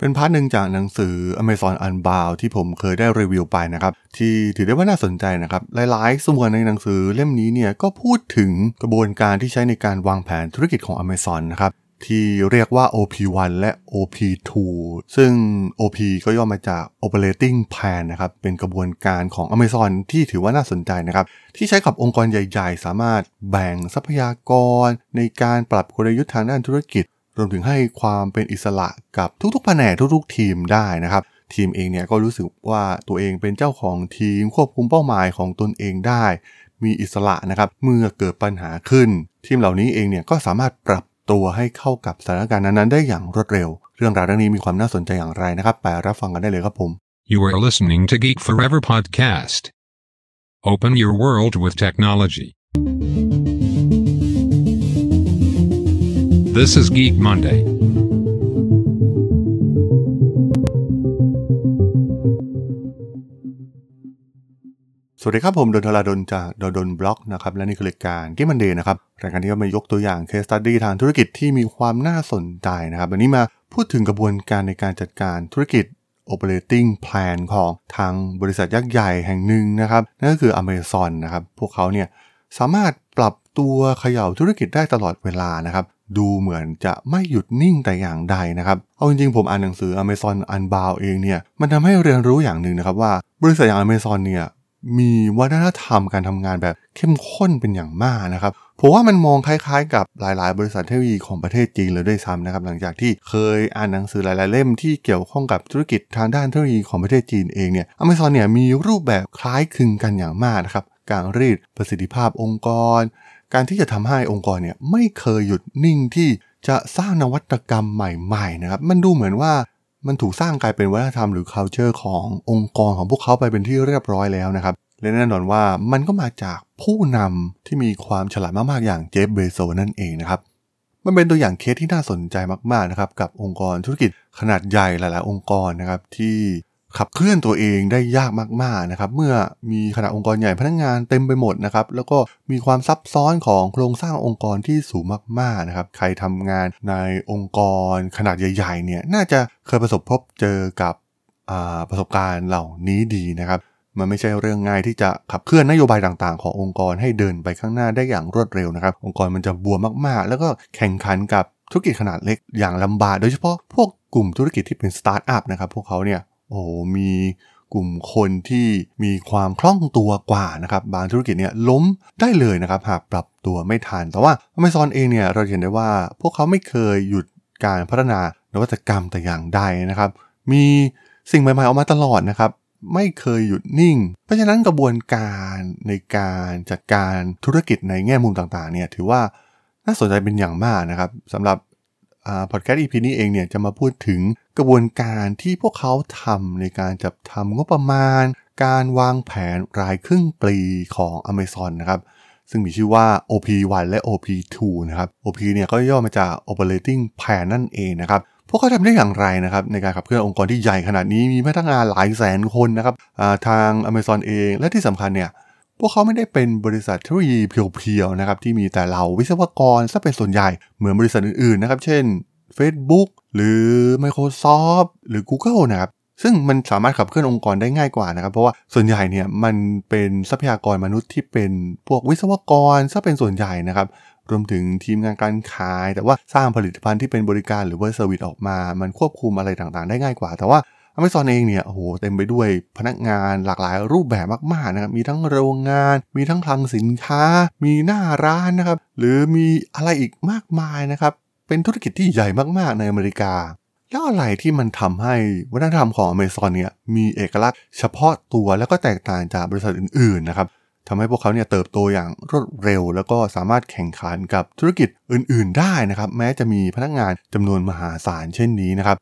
เป็นพาร์ทหนึ่งจากหนังสือ Amazon Unbound ที่ผมเคยได้รีวิวไปนะครับ ที่ถือได้ว่าน่าสนใจนะครับ หลายๆ ส่วนในหนังสือเล่มนี้เนี่ยก็พูดถึงกระบวนการที่ใช้ในการวางแผนธุรกิจของ Amazon นะครับที่เรียกว่า OP1 และ OP2 ซึ่ง OP ก็ย่อมาจาก Operating Plan นะครับ เป็นกระบวนการของ Amazon ที่ถือว่าน่าสนใจนะครับ ที่ใช้กับองค์กรใหญ่ ๆ สามารถแบ่งทรัพยากร ในการปรับกลยุทธ์ทางด้านธุรกิจ รวมถึงให้ความเป็นอิสระกับทุกๆแผนกทุกๆ ทีมได้นะครับ ทีมเองเนี่ยก็รู้สึกว่าตัวเองเป็นเจ้าของทีมควบคุมเป้าหมายของตนเองได้ มีอิสระนะครับเมื่อเกิดปัญหาขึ้น ทีมเหล่านี้เองเนี่ยก็สามารถปรับตัวให้เข้ากับสถานการณ์นั้นๆ ได้อย่างรวดเร็ว เรื่องราวเรื่องนี้มีความน่าสนใจอย่างไรนะครับไปรับฟังกันได้เลยครับผม You are listening to Geek Forever podcast. Open your world with technology. This is Geek Monday. สวัสดีครับผมดล ธราดล จาก ด.ดล็อกนะครับและนี่คือรายการ Geek Monday นะครับรายการที่จะมายกตัวอย่าง case study ทางธุรกิจที่มีความน่าสนใจนะครับวันนี้มาพูดถึงกระบวนการในการจัดการธุรกิจ operating plan ของทางบริษัทยักษ์ใหญ่แห่งหนึ่งนะครับนั่นก็คือ Amazon นะครับพวกเขาเนี่ยสามารถปรับตัวเขย่าธุรกิจได้ตลอดเวลานะครับ ดูเหมือนจะไม่หยุดนิ่งแต่อย่างใดนะครับ เอาจริงๆผมอ่านหนังสือ Amazon Unbound เองเนี่ย มันทำให้เรียนรู้อย่างหนึ่งนะครับว่า บริษัทอย่าง Amazon เนี่ยมีวัฒนธรรมการทำงานแบบเข้มข้นเป็นอย่างมากนะครับผมว่ามันมองคล้ายๆ กับหลายๆ บริษัทเทคโนโลยีของประเทศจีนเลยด้วยซ้ำนะครับหลังจากที่เคยอ่านหนังสือหลายๆ เล่มที่เกี่ยวข้องกับธุรกิจทางด้านเทคโนโลยีของประเทศจีนเองเนี่ย Amazon เนี่ยมีรูปแบบคล้ายคลึงกันอย่างมากนะครับการรีดประสิทธิภาพองค์กร การที่จะทำให้องค์กรเนี่ยไม่เคยหยุดนิ่งที่จะสร้างนวัตกรรมใหม่ๆนะครับมันดูเหมือนว่ามันถูกสร้างกลายเป็นวัฒนธรรมหรือ culture ขององค์กรของพวกเขาไปเป็นที่เรียบร้อยแล้วนะครับและแน่นอนว่ามันก็มาจากผู้นำที่มีความฉลาดมากๆอย่างเจฟเบโซนั่นเองนะครับมันเป็นตัวอย่างเคสที่น่าสนใจมากๆนะครับกับองค์กรธุรกิจขนาดใหญ่หลาย ๆ องค์กรนะครับที่ ขับเคลื่อนตัวเองได้ยากมากๆนะครับเมื่อมีขนาดองค์กรใหญ่พนักงานเต็มไปหมดนะครับแล้วก็มีความซับซ้อนของโครงสร้างองค์กรที่สูงมากๆนะครับใครทำงานในองค์กรขนาดใหญ่ๆเนี่ยน่าจะเคยประสบพบเจอกับประสบการณ์เหล่านี้ดีนะครับมันไม่ใช่เรื่องง่ายที่จะขับเคลื่อนนโยบายต่างๆ ขององค์กรให้เดินไปข้างหน้าได้อย่างรวดเร็วนะครับ องค์กรมันจะบวมมากๆ แล้วก็แข่งขันกับธุรกิจขนาดเล็กอย่างลำบาก โดยเฉพาะพวกกลุ่มธุรกิจที่เป็นสตาร์ทอัพนะครับ พวกเขาเนี่ย โอ้มีกลุ่มคนที่มีความคล่องตัวกว่านะครับ บางธุรกิจเนี่ยล้มได้เลยนะครับ หากปรับตัวไม่ทัน แต่ว่า Amazon เองเนี่ยเราเห็นได้ว่าพวกเขาไม่เคยหยุดการพัฒนานวัตกรรมแต่อย่างใดนะครับ มีสิ่งใหม่ๆออกมาตลอดนะครับ ไม่เคยหยุดนิ่ง เพราะฉะนั้นกระบวนการในการจัดการธุรกิจในแง่มุมต่างๆเนี่ยถือว่าน่าสนใจเป็นอย่างมากนะครับสำหรับพอดแคสต์ EP นี้เองเนี่ยจะมาพูดถึง กระบวนการที่พวกเขาทำในการจัดทำงบประมาณ การวางแผนรายครึ่งปีของ Amazon นะครับ ซึ่งมีชื่อว่า OP1 และ OP2 นะครับ OP เนี่ยก็ย่อมาจาก Operating Plan นั่นเองนะครับพวกเขาทำได้อย่างไรนะครับในการขับเคลื่อนองค์กรที่ใหญ่ขนาดนี้มีพนักงานหลายแสนคนนะครับทาง Amazon เองและที่สำคัญเนี่ยพวกเขาไม่ได้เป็นบริษัทเทคโนโลยีเพียวๆนะครับที่มีแต่เราวิศวกรซะเป็นส่วนใหญ่เหมือนบริษัทอื่นๆนะครับเช่น Facebook หรือ Microsoft หรือ Google นะครับซึ่งมันสามารถขับเคลื่อนองค์กรได้ง่ายกว่านะครับ เพราะว่าส่วนใหญ่เนี่ยมันเป็นทรัพยากรมนุษย์ที่เป็นพวกวิศวกรซะเป็นส่วนใหญ่นะครับ รวมถึงทีมงานการขาย แต่ว่าสร้างผลิตภัณฑ์ที่เป็นบริการหรือว่าเซอร์วิสออกมา มันควบคุมอะไรต่างๆ ได้ง่ายกว่า แต่ว่า Amazon เองเนี่ยโอ้โหเต็มไปด้วยพนักงานหลากหลายรูปแบบมากๆนะครับมีทั้งโรงงาน มีทั้งคลังสินค้า มีหน้าร้านนะครับหรือมีอะไรอีกมากมายนะครับ เป็นธุรกิจที่ใหญ่มากๆในอเมริกา แล้วอะไรที่มันทำให้วัฒนธรรมของ Amazon เนี่ยมีเอกลักษณ์เฉพาะตัวแล้วก็แตกต่างจากบริษัทอื่นๆนะครับทำให้พวกเขาเนี่ยเติบโตอย่างรวดเร็ว แล้วก็สามารถแข่งขันกับธุรกิจอื่น ๆ ได้นะครับ แม้จะมีพนักงานจำนวนมหาศาลเช่นนี้นะครับ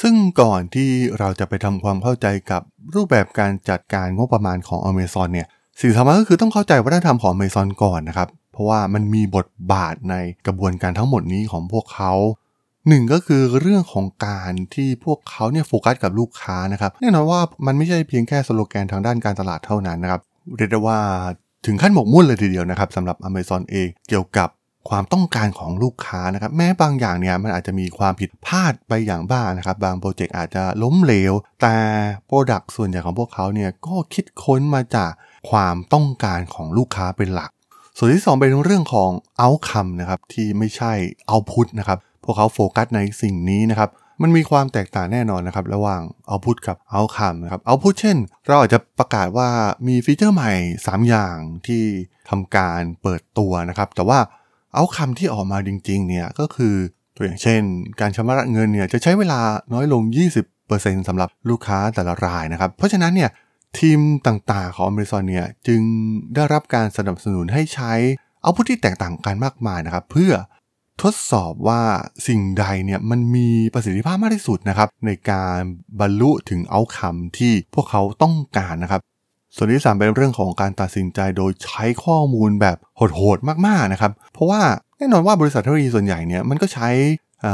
ซึ่งก่อนที่เราจะไปทำความเข้าใจกับรูปแบบการจัดการงบประมาณของ Amazon เนี่ยสิ่งสำคัญก็คือต้องเข้าใจวัฒนธรรมของ Amazon ก่อนนะครับ ราะว่ามันมีบทบาทในกระบวนการทั้งหมดนี้ของพวกเขาหนึ่งก็คือเรื่องของการที่พวกเขาเนี่ยโฟกัสกับลูกค้านะครับแน่นอนว่ามันไม่ใช่เพียงแค่สโลแกนทางด้านการตลาดเท่านั้นนะครับเรียกได้ว่าถึงขั้นหมกมุ่นเลยทีเดียวนะครับสำหรับ Amazon เองเกี่ยวกับความต้องการของลูกค้านะครับแม้บางอย่างเนี่ยมันอาจจะมีความผิดพลาดไปอย่างบ้างนะครับ บางโปรเจกต์อาจจะล้มเหลว แต่ product ส่วนใหญ่ของพวกเขาเนี่ยก็คิดค้นมาจากความต้องการของลูกค้าเป็นหลัก ส่วนที่ 2 เป็นเรื่องของ outcome นะครับที่ไม่ใช่ output นะครับพวกเขาโฟกัสในสิ่งนี้นะครับมันมีความแตกต่างแน่นอนนะครับ ระหว่าง output กับ outcome นะครับ output เช่น เราอาจจะประกาศว่ามี feature ใหม่ 3 อย่างที่ทำการเปิดตัวนะครับ แต่ว่า outcome ที่ออกมาจริงๆเนี่ยก็คือตัวอย่างเช่น การชำระเงินเนี่ยจะใช้เวลาน้อยลง 20%สำหรับลูกค้าแต่ละรายนะครับ เพราะฉะนั้นเนี่ย ทีมต่างๆของ Amazon เนี่ยจึงได้รับการสนับสนุนให้ใช้เอาพุทที่แตกต่างกันมากมายนะครับ เพื่อทดสอบว่าสิ่งใดเนี่ยมันมีประสิทธิภาพมากที่สุดนะครับ ในการบรรลุถึงเอาคำที่พวกเขาต้องการนะครับ ส่วนที่ 3 เป็นเรื่องของการตัดสินใจโดยใช้ข้อมูลแบบโหดๆมากๆนะครับ เพราะว่าแน่นอนว่าบริษัทเทคโนโลยีส่วนใหญ่เนี่ยมันก็ใช้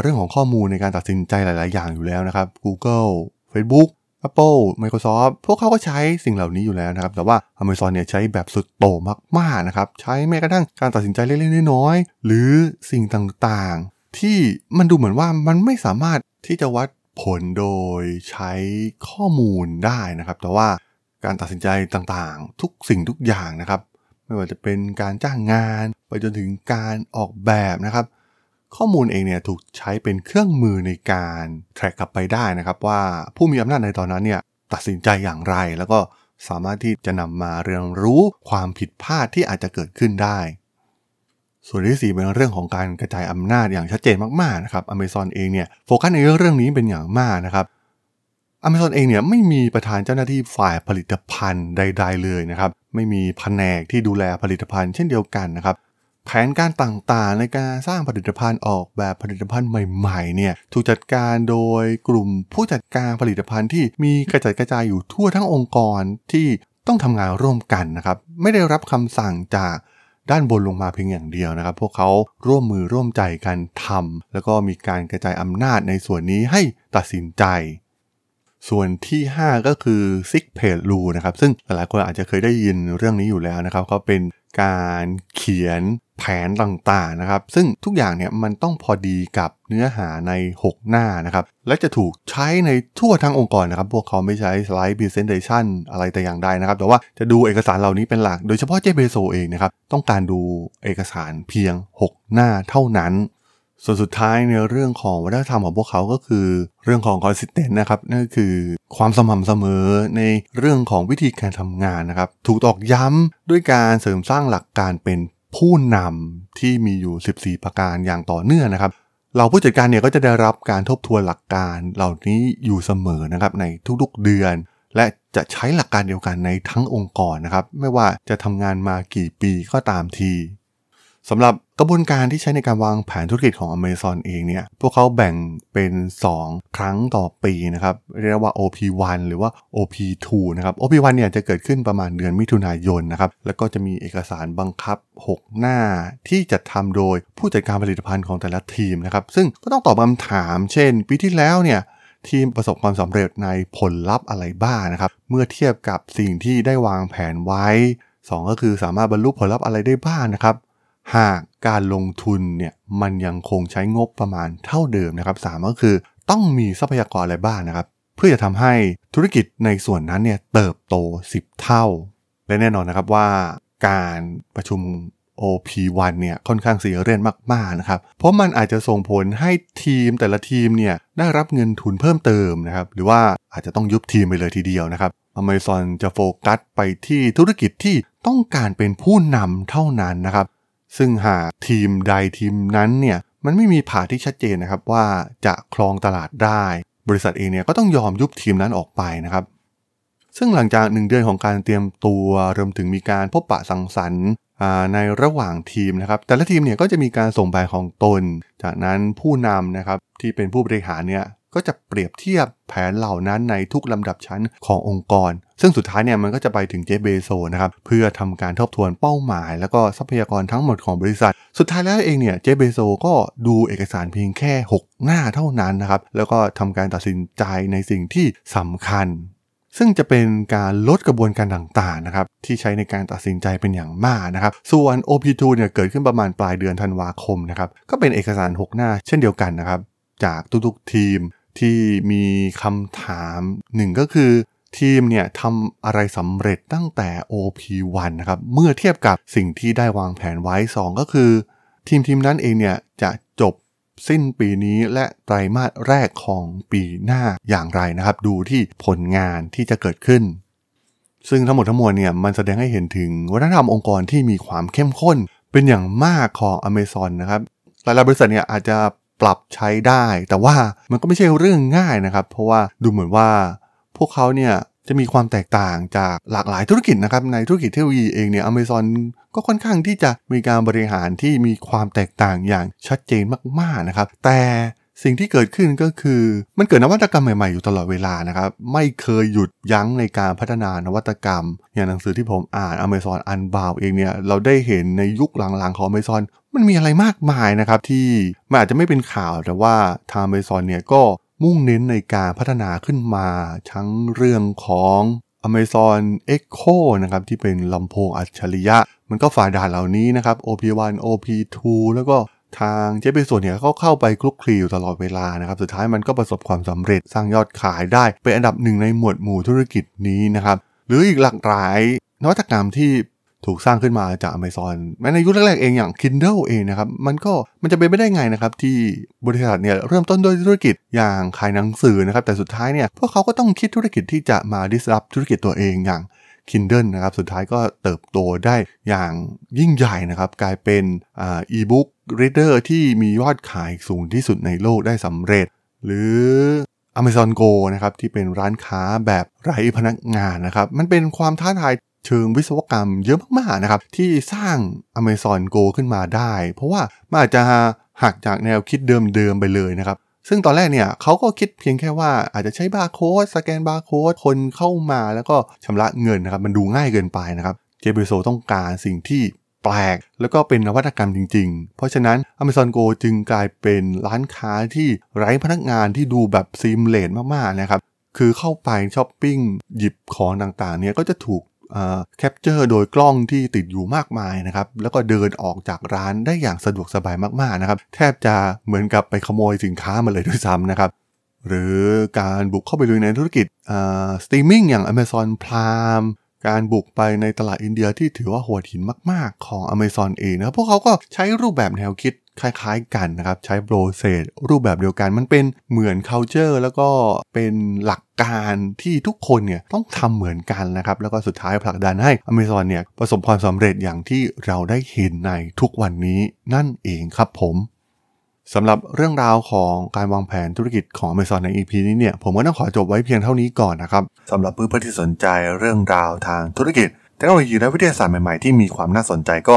เรื่องของข้อมูลในการตัดสินใจหลาย ๆ อย่างอยู่แล้วนะครับ Google Facebook Apple Microsoft พวกเขาก็ใช้สิ่งเหล่านี้อยู่แล้วนะครับ แต่ว่า Amazon เนี่ยใช้แบบสุดโต่งมากๆนะครับ ใช้แม้กระทั่งการตัดสินใจเล็กๆน้อยๆ หรือสิ่งต่างๆ ที่มันดูเหมือนว่ามันไม่สามารถที่จะวัดผลโดยใช้ข้อมูลได้นะครับ แต่ว่าการตัดสินใจต่างๆ ทุกสิ่งทุกอย่างนะครับ ไม่ว่าจะเป็นการจ้างงาน ไปจนถึงการออกแบบนะครับ ข้อมูลเองเนี่ยถูกใช้เป็นเครื่องมือในการแทร็กกลับไปได้นะครับ ว่าผู้มีอำนาจในตอนนั้นเนี่ยตัดสินใจอย่างไร แล้วก็สามารถที่จะนำมาเรียนรู้ความผิดพลาดที่อาจจะเกิดขึ้นได้ ส่วนที่4เป็นเรื่องของการกระจายอำนาจอย่างชัดเจนมากๆนะครับอเมซอนเองเนี่ยโฟกัสในเรื่องนี้เป็นอย่างมากนะครับอเมซอนเองเนี่ยไม่มีประธานเจ้าหน้าที่ฝ่ายผลิตภัณฑ์ใด ๆ เลยนะครับ ไม่มีแผนกที่ดูแลผลิตภัณฑ์เช่นเดียวกันนะครับ แผนการต่างๆ ในการสร้างผลิตภัณฑ์ออกแบบผลิตภัณฑ์ใหม่ๆเนี่ยถูกจัดการโดยกลุ่มผู้จัดการผลิตภัณฑ์ที่มีกระจัดกระจายอยู่ทั่วทั้งองค์กรที่ต้องทำงานร่วมกันนะครับไม่ได้รับคำสั่งจากด้านบนลงมาเพียงอย่างเดียวนะครับ พวกเขาร่วมมือร่วมใจกันทำแล้วก็มีการกระจายอำนาจในส่วนนี้ให้ตัดสินใจ ส่วนที่ 5 ก็คือ Six Page Rule นะครับ ซึ่งหลายๆคนอาจจะเคยได้ยินเรื่องนี้อยู่แล้วนะครับเขาเป็น การเขียนแผนต่างๆนะครับ ซึ่งทุกอย่างเนี่ยมันต้องพอดีกับเนื้อหาใน 6 หน้านะครับ และจะถูกใช้ในทั่วทั้งองค์กรนะครับ พวกเขาไม่ใช้สไลด์ presentation อะไรแต่อย่างใดนะครับ แต่ว่าจะดูเอกสารเหล่านี้เป็นหลัก โดยเฉพาะเจเบโซเองนะครับ ต้องการดูเอกสารเพียง 6 หน้าเท่านั้น ส่วนสุดท้ายในเรื่องของวัฒนธรรมของพวกเขาก็คือ เรื่องของ consistent นะครับนั่นคือความสม่ำเสมอในเรื่องของวิธีการทำงานนะครับถูกตอกย้ำด้วยการเสริมสร้างหลักการเป็นผู้นำที่มีอยู่ 14 ประการอย่างต่อเนื่องนะครับเราผู้จัดการเนี่ยก็จะได้รับการทบทวนหลักการเหล่านี้อยู่เสมอนะครับในทุกๆเดือน และจะใช้หลักการเดียวกันในทั้งองค์กรนะครับไม่ว่าจะทำงานมากี่ปีก็ตามที สำหรับกระบวนการที่ใช้ในการวางแผนธุรกิจของ Amazon เองเนี่ย พวกเขาแบ่งเป็น 2 ครั้งต่อปีนะครับ เรียกว่า OP1 หรือว่า OP2 นะครับ OP1 เนี่ยจะเกิดขึ้นประมาณเดือนมิถุนายนนะครับ แล้วก็จะมีเอกสารบังคับ 6 หน้าที่จะทำโดยผู้จัดการผลิตภัณฑ์ของแต่ละทีมนะครับ ซึ่งก็ต้องตอบคำถาม เช่น ปีที่แล้วเนี่ยทีมประสบความสำเร็จในผลลัพธ์อะไรบ้างนะครับ เมื่อเทียบกับสิ่งที่ได้วางแผนไว้ 2 ก็คือสามารถบรรลุผลลัพธ์อะไรได้บ้างนะครับ หากการลงทุนเนี่ยมันยังคงใช้งบประมาณเท่าเดิมนะครับสามก็คือต้องมีทรัพยากรอะไรบ้างนะครับ เพื่อจะทำให้ธุรกิจในส่วนนั้นเนี่ยเติบโต 10 เท่า และแน่นอนนะครับว่าการประชุม OP1 เนี่ยค่อนข้างเสียเรียนมากๆนะครับ เพราะมันอาจจะส่งผลให้ทีมแต่ละทีมเนี่ยได้รับเงินทุนเพิ่มเติมนะครับ หรือว่าอาจจะต้องยุบทีมไปเลยทีเดียวนะครับ Amazon จะโฟกัสไปที่ธุรกิจที่ต้องการเป็นผู้นำเท่านั้นนะครับ ซึ่งหากทีมใดทีมนั้นเนี่ยมันไม่มีผ่าที่ชัดเจนนะครับว่าจะครองตลาดได้ บริษัทเองเนี่ยก็ต้องยอมยุบทีมนั้นออกไปนะครับ ซึ่งหลังจากหนึ่งเดือนของการเตรียมตัวรวมถึงมีการพบปะสังสรรค์ในระหว่างทีมนะครับ แต่ละทีมเนี่ยก็จะมีการส่งใบของตน จากนั้นผู้นำนะครับที่เป็นผู้บริหารเนี่ย ก็จะเปรียบเทียบแผนเหล่านั้นในทุกลำดับชั้นขององค์กร ซึ่งสุดท้ายเนี่ยมันก็จะไปถึงเจเบโซนะครับเพื่อทำการทบทวนเป้าหมาย แล้วก็ทรัพยากรทั้งหมดของบริษัท สุดท้ายแล้วเองเนี่ยเจเบโซก็ดูเอกสารเพียงแค่ 6 หน้าเท่านั้นนะครับแล้วก็ทำการตัดสินใจในสิ่งที่สำคัญซึ่งจะเป็นการลดกระบวนการต่างๆนะครับที่ใช้ในการตัดสินใจเป็นอย่างมากนะครับส่วน OP2 เนี่ยเกิดขึ้นประมาณปลายเดือนธันวาคมนะครับก็เป็นเอกสาร 6 หน้าเช่นเดียวกันนะครับจากทุกๆทีม ที่มีคำถามหนึ่งก็คือทีมเนี่ยทำอะไรสำเร็จตั้งแต่ OP1 นะครับเมื่อเทียบกับสิ่งที่ได้วางแผนไว้ 2 ก็คือ ทีมทีมนั้นเองเนี่ยจะจบสิ้นปีนี้และไตรมาสแรกของปีหน้าอย่างไรนะครับ ดูที่ผลงานที่จะเกิดขึ้น ซึ่งทั้งหมดทั้งมวลเนี่ยมันแสดงให้เห็นถึงวัฒนธรรมองค์กรที่มีความเข้มข้น เป็นอย่างมากของ Amazon นะครับหลายๆบริษัทเนี่ยอาจจะ ปรับใช้ได้ แต่ว่ามันก็ไม่ใช่เรื่องง่ายนะครับ เพราะว่าดูเหมือนว่าพวกเขาเนี่ยจะมีความแตกต่างจากหลากหลายธุรกิจนะครับ ในธุรกิจเทคโนโลยีเองเนี่ยอเมซอนก็ค่อนข้างที่จะมีการบริหารที่มีความแตกต่างอย่างชัดเจนมากๆนะครับ แต่สิ่งที่เกิดขึ้นก็คือมันเกิดนวัตกรรมใหม่ๆอยู่ตลอดเวลานะครับ ไม่เคยหยุดยั้งในการพัฒนานวัตกรรม อย่างหนังสือที่ผมอ่าน Amazon Unbound เองเนี่ย เราได้เห็นในยุคหลังๆของ Amazon มันมีอะไรมากมายนะครับที่มันอาจจะไม่เป็นข่าวแต่ว่าทาง Amazon เนี่ยก็มุ่งเน้นในการพัฒนาขึ้นมาทั้งเรื่องของ Amazon Echo นะครับที่เป็นลำโพงอัจฉริยะ มันก็ฝ่าด่านเหล่านี้นะครับ OP1 OP2 แล้วก็ทางเจฟเบโซเนี่ยก็เข้าไปคลุกคลีอยู่ตลอดเวลานะครับ สุดท้ายมันก็ประสบความสำเร็จสร้างยอดขายได้ เป็นอันดับหนึ่งในหมวดหมู่ธุรกิจนี้นะครับ หรืออีกหลากหลายนวัตกรรมที่ ถูกสร้างขึ้นมาจาก Amazon แม้ในยุคแรกๆเองอย่าง Kindle เองนะครับ มันก็มันจะเป็นไม่ได้ไงนะครับ ที่บริษัทเนี่ยเริ่มต้นด้วยธุรกิจอย่างขายหนังสือนะครับ แต่สุดท้ายเนี่ยพวกเขาก็ต้องคิดธุรกิจที่จะมา disrupt ธุรกิจตัวเองอย่าง Kindle นะครับ สุดท้ายก็เติบโตได้อย่างยิ่งใหญ่นะครับ กลายเป็นอ่า e-book reader ที่มียอดขายสูงที่สุดในโลกได้สำเร็จ หรือ Amazon Go นะครับที่เป็นร้านค้าแบบไร้พนักงานนะครับ มันเป็นความท้าทาย เชิงวิศวกรรมเยอะมากๆนะครับ ที่สร้าง Amazon Go ขึ้นมาได้ เพราะว่ามันอาจจะหักจากแนวคิดเดิมๆไปเลยนะครับ ซึ่งตอนแรกเนี่ยเขาก็คิดเพียงแค่ว่าอาจจะใช้บาร์โค้ดสแกนบาร์โค้ดคนเข้ามาแล้วก็ชำระเงินนะครับ มันดูง่ายเกินไปนะครับเจเบโซต้องการสิ่งที่แปลก แล้วก็เป็นนวัตกรรมจริง ๆ เพราะฉะนั้น Amazon Go จึงกลายเป็นร้านค้าที่ไร้พนักงานที่ดูแบบ seamless มากๆนะครับคือเข้าไปช้อปปิ้งหยิบของต่างๆเนี่ยก็จะถูก capture โดยกล้องที่ติดอยู่มากมายนะครับ แล้วก็เดินออกจากร้านได้อย่างสะดวกสบายมากๆนะครับ แทบจะเหมือนกับไปขโมยสินค้ามาเลยด้วยซ้ำนะครับ หรือการบุกเข้าไปลุยในธุรกิจสตรีมมิ่งอย่าง Amazon Prime การบุกไปในตลาดอินเดียที่ถือว่าโหดหินมาก ๆ ของ Amazon เองนะพวกเขาก็ใช้รูปแบบแนวคิด คล้ายๆกันนะครับ ใช้โปรเซสรูปแบบเดียวกัน มันเป็นเหมือน culture แล้วก็เป็นหลักการที่ทุกคนเนี่ยต้องทำเหมือนกันนะครับ แล้วก็สุดท้ายผลักดันให้ Amazon เนี่ยประสบความสำเร็จอย่างที่เราได้เห็นในทุกวันนี้นั่นเองครับผมสำหรับเรื่องราวของการวางแผนธุรกิจของ Amazon ใน EP นี้เนี่ยผมก็ต้องขอจบไว้เพียงเท่านี้ก่อนนะครับสำหรับเพื่อนๆที่สนใจเรื่องราวทางธุรกิจเทคโนโลยีและวิทยาศาสตร์ใหม่ๆที่มีความน่าสนใจก็